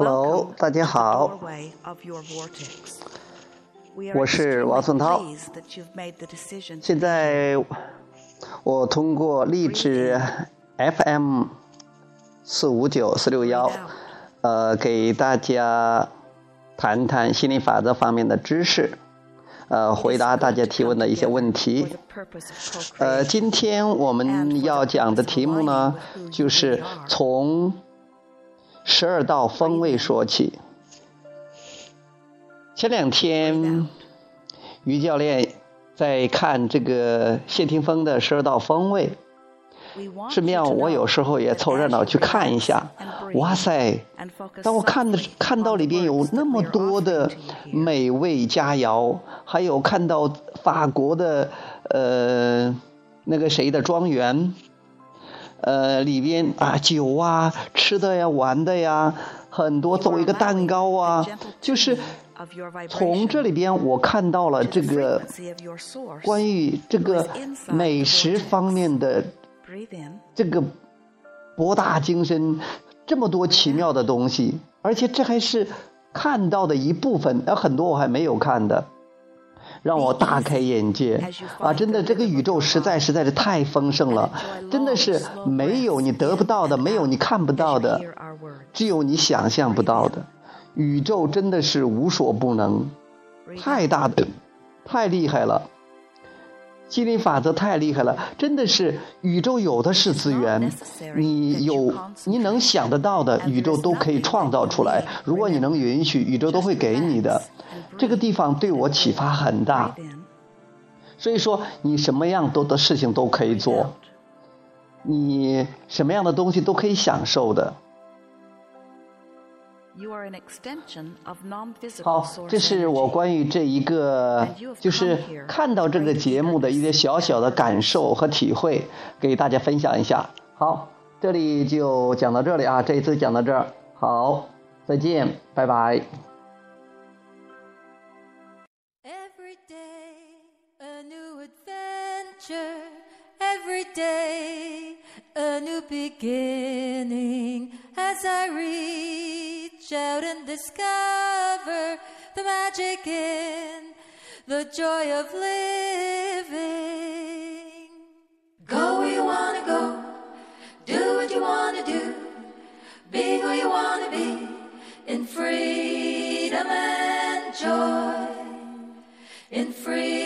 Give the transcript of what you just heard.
Hello，大家好，我是王松涛。现在我通过励志 FM 四五九四六幺，呃，给大家谈谈心理法则方面的知识，呃，回答大家提问的一些问题。呃，今天我们要讲的题目呢，就是从。十二道风味说起。前两天，于教练在看这个谢霆锋的十二道风味，顺便我有时候也凑热闹去看一下。哇塞！当我看的看到里边有那么多的美味佳肴，还有看到法国的呃那个谁的庄园。呃，里边啊，酒啊，吃的呀，玩的呀，很多，作为一个蛋糕啊，就是从这里边我看到了这个关于这个美食方面的这个博大精深，这么多奇妙的东西，而且这还是看到的一部分，有很多我还没有看的。让我大开眼界啊！真的，这个宇宙实在实在是太丰盛了，真的是没有你得不到的，没有你看不到的，只有你想象不到的。宇宙真的是无所不能，太大的，太厉害了。心理法则太厉害了，真的是宇宙有的是资源，你有你能想得到的，宇宙都可以创造出来。如果你能允许，宇宙都会给你的。这个地方对我启发很大，所以说你什么样多的事情都可以做，你什么样的东西都可以享受的。好，这是我关于这一个，就是看到这个节目的一些小小的感受和体会，给大家分享一下。好，这里就讲到这里啊，这一次讲到这儿，好，再见，拜拜。out and discover the magic in the joy of living. Go where you wanna go, do what you wanna do, be who you wanna be, in freedom and joy, in freedom.